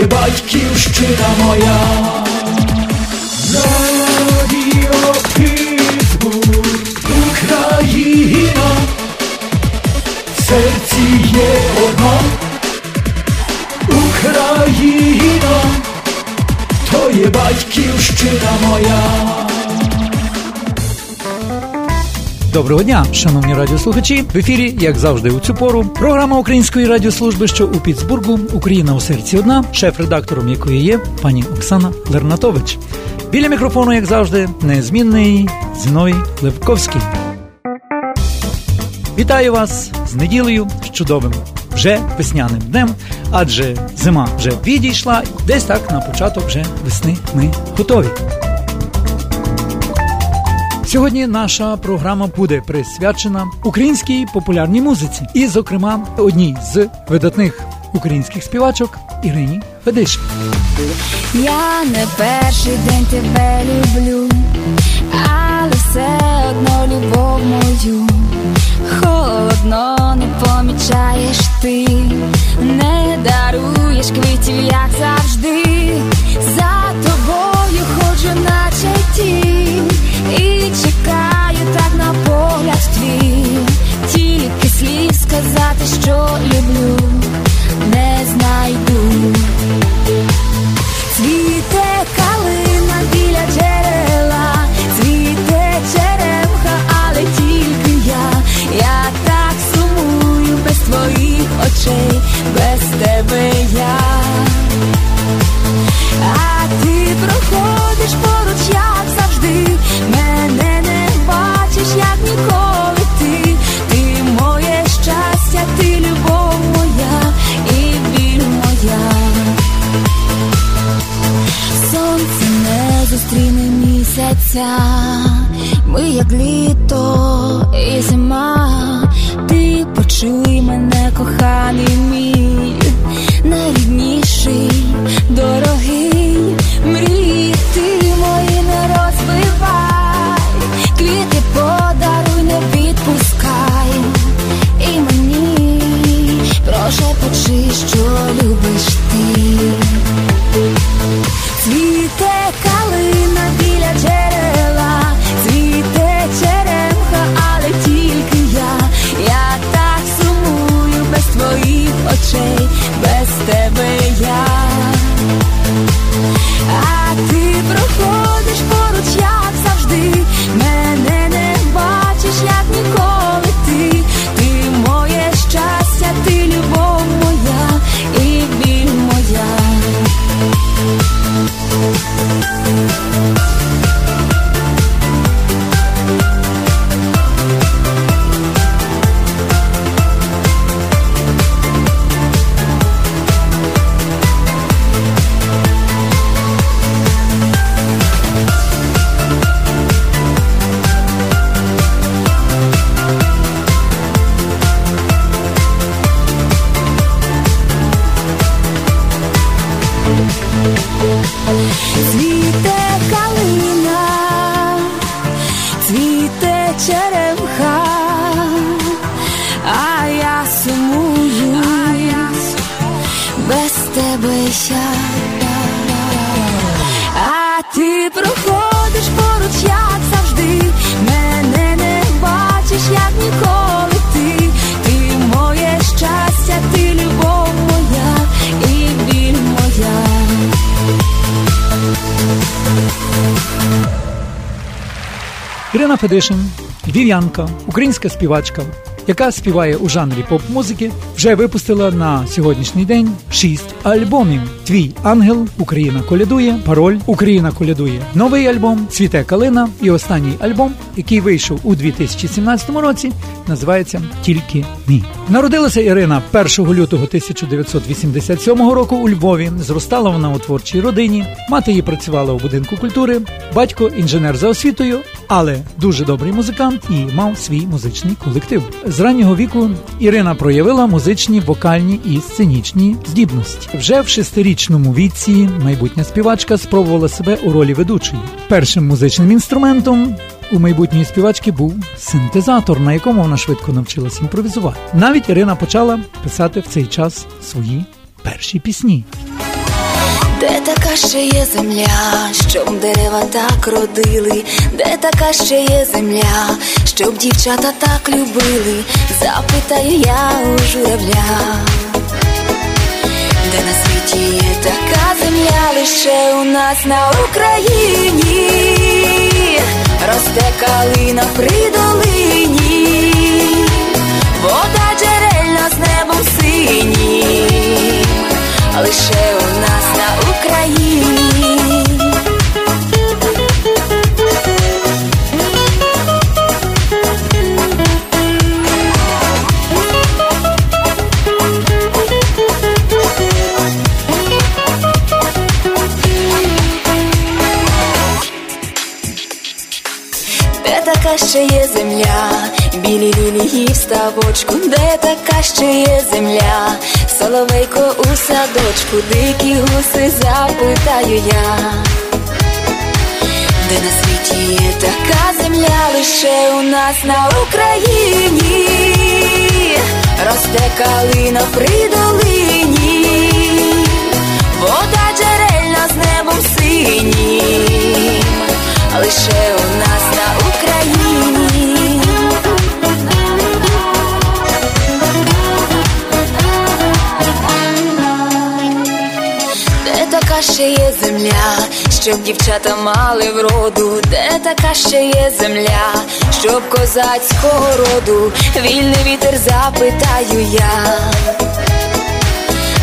то є батьківщина моя. Радіо Пітсбург, Україна, в серці є одна Україна, то є батьківщина моя. Доброго дня, шановні радіослухачі. В ефірі, як завжди, у цю пору, програма української радіослужби, що у Піцбургу, Україна у серці одна, шеф-редактором якої є пані Оксана Лернатович. Біля мікрофону, як завжди, незмінний Зіновій Левковський. Вітаю вас з неділею, з чудовим вже весняним днем, адже зима вже відійшла, десь так на початок вже весни ми готові. Сьогодні наша програма буде присвячена українській популярній музиці, і, зокрема, одній з видатних українських співачок Ірині Федишин. Я не перший день тебе люблю, але все одно любов мою, холодно не помічаєш ти, не даруєш квітів, як завжди. Почуй мене, коханий мій, цвіте черемха, а я сумую, без тебе я. А ти проходиш поруч, як завжди, мене не бачиш, як ніколи ти, ти моє щастя, ти любов моя і біль моя. Ірина Федишин, львів'янка, українська співачка, яка співає у жанрі поп-музики, вже випустила на сьогоднішній день шість альбомів: Твій ангел, Україна колядує, Пароль, Україна колядує, новий альбом, Цвіте калина і останній альбом, який вийшов у 2017 році, називається Тільки мій. Народилася Ірина 1 лютого 1987 року у Львові. Зростала вона у творчій родині. Мати її працювала у будинку культури, батько інженер за освітою, але дуже добрий музикант і мав свій музичний колектив. З раннього віку Ірина проявила музичні, вокальні і сценічні здібності. Вже в шестирічному віці майбутня співачка спробувала себе у ролі ведучої. Першим музичним інструментом у майбутньої співачки був синтезатор, на якому вона швидко навчилася імпровізувати. Навіть Ірина почала писати в цей час свої перші пісні. Де така ще є земля, щоб дерева так родили, де така ще є земля, щоб дівчата так любили, запитаю я у журавля, де на світі є така земля, лише у нас на Україні, росте калина при долині, вода джерельна з небом синім, лише земля, білі лілії в ставочку, де така ще є земля, соловейко у садочку, дикі гуси запитаю я, де на світі є така земля, лише у нас на Україні, росте калина при долині, вода джерельна з небом синім, лише у нас на Україні. Ще є земля, щоб дівчата мали вроду, де така ще є земля, щоб козацького роду, вільний вітер запитаю я,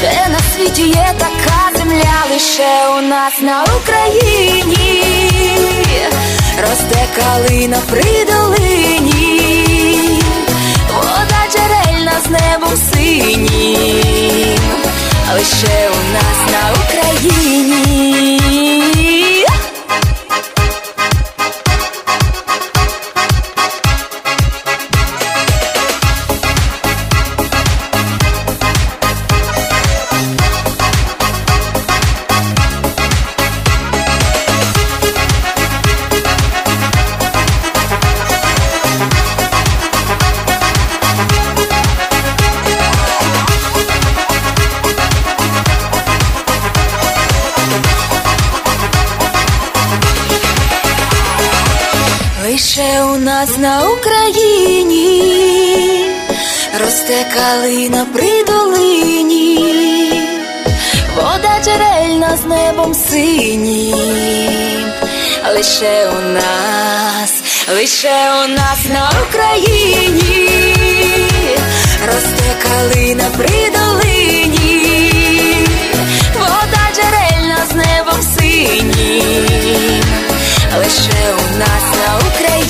де на світі є така земля, лише у нас на Україні, росте калина при долині, калина при долині, вода джерельна з небом синім. Лише у нас, лише у нас на Україні росте калина при долині, вода джерельна з небом синім. Лише у нас на Україні.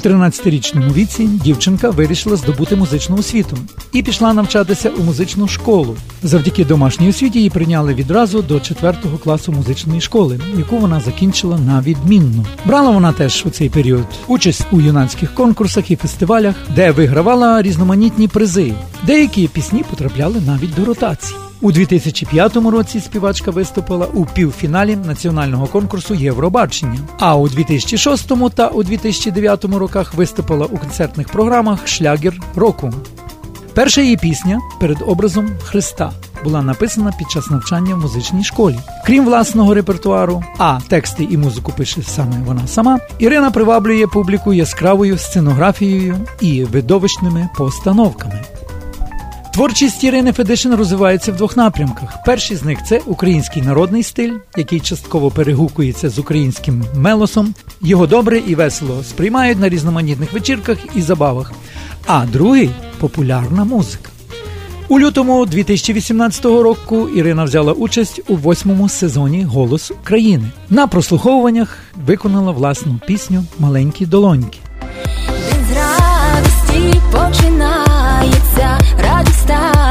В 13-річному віці дівчинка вирішила здобути музичну освіту і пішла навчатися у музичну школу. Завдяки домашній освіті її прийняли відразу до 4 класу музичної школи, яку вона закінчила на відмінно. Брала вона теж у цей період участь у юнацьких конкурсах і фестивалях, де вигравала різноманітні призи. Деякі пісні потрапляли навіть до ротації. У 2005 році співачка виступила у півфіналі національного конкурсу Євробачення. А у 2006 та у 2009 роках виступила у концертних програмах Шлягер року. Перша її пісня перед образом Христа була написана під час навчання в музичній школі. Крім власного репертуару, а тексти і музику пише саме вона сама. Ірина приваблює публіку яскравою сценографією і видовищними постановками. Творчість Ірини Федишин розвивається в двох напрямках. Перший з них це український народний стиль, який частково перегукується з українським мелосом. Його добре і весело сприймають на різноманітних вечірках і забавах. А другий популярна музика. У лютому 2018 року Ірина взяла участь у восьмому сезоні Голос України. На прослуховуваннях виконала власну пісню Маленькі долоньки. З радості починається, радість está.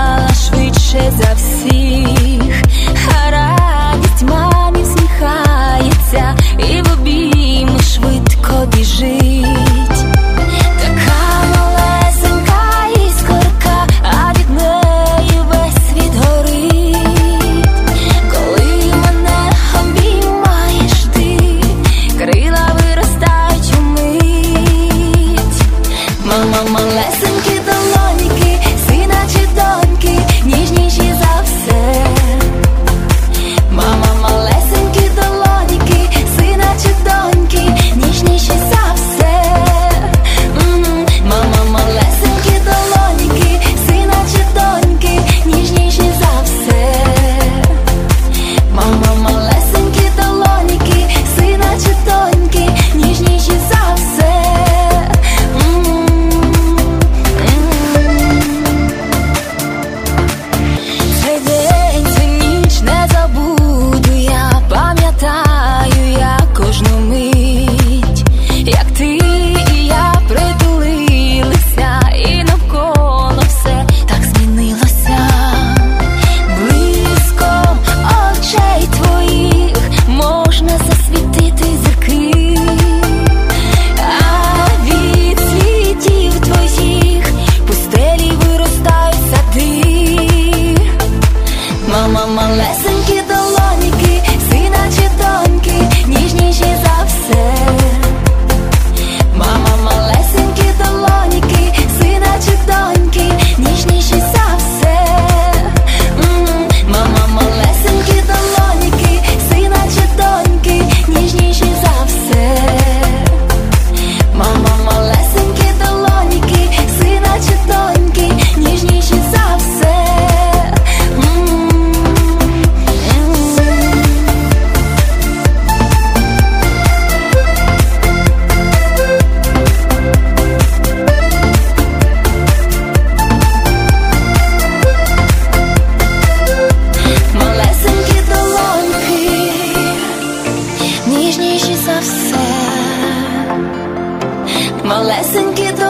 Малесенькі долоньки,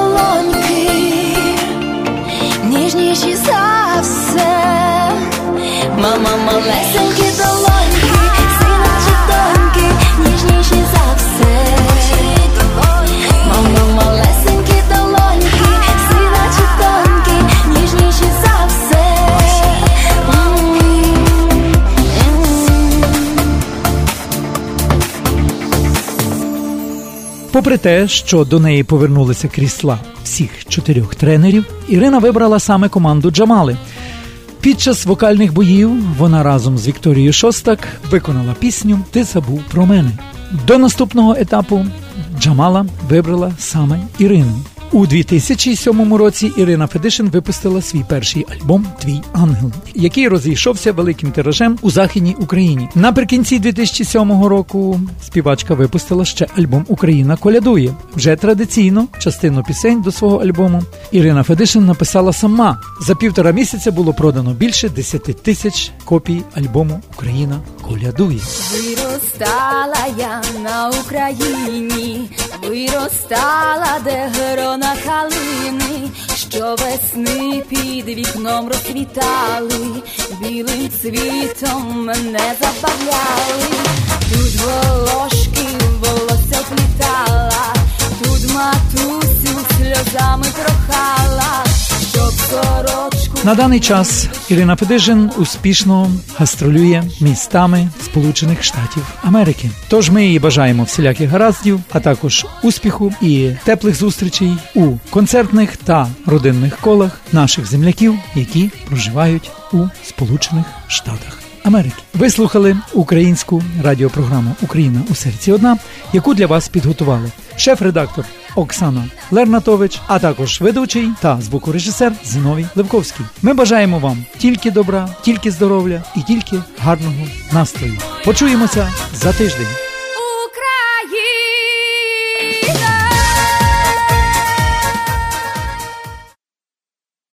Попри те, що до неї повернулися крісла всіх чотирьох тренерів, Ірина вибрала саме команду Джамали. Під час вокальних боїв вона разом з Вікторією Шостак виконала пісню Ти забув про мене. До наступного етапу Джамала вибрала саме Ірину. У 2007 році Ірина Федишин випустила свій перший альбом Твій ангел, який розійшовся великим тиражем у західній Україні. Наприкінці 2007 року співачка випустила ще альбом Україна колядує. Вже традиційно частину пісень до свого альбому Ірина Федишин написала сама. За півтора місяця було продано більше 10 тисяч копій альбому Україна колядує. Виростала я на Україні, виростала, де грона калини, що весни під вікном розквітали, білим цвітом мене забавляли, тут волошки волосся плітала, тут матусю сльозами прохала, щоб сорочку. На даний час Ірина Федижин успішно гастролює містами Сполучених Штатів Америки. Тож ми їй бажаємо всіляких гараздів, а також успіху і теплих зустрічей у концертних та родинних колах наших земляків, які проживають у Сполучених Штатах. Америки ви слухали українську радіопрограму Україна у серці одна, яку для вас підготували шеф-редактор Оксана Лернатович, а також ведучий та звукорежисер Зіновій Левковський. Ми бажаємо вам тільки добра, тільки здоров'я і тільки гарного настрою. Почуємося за тиждень.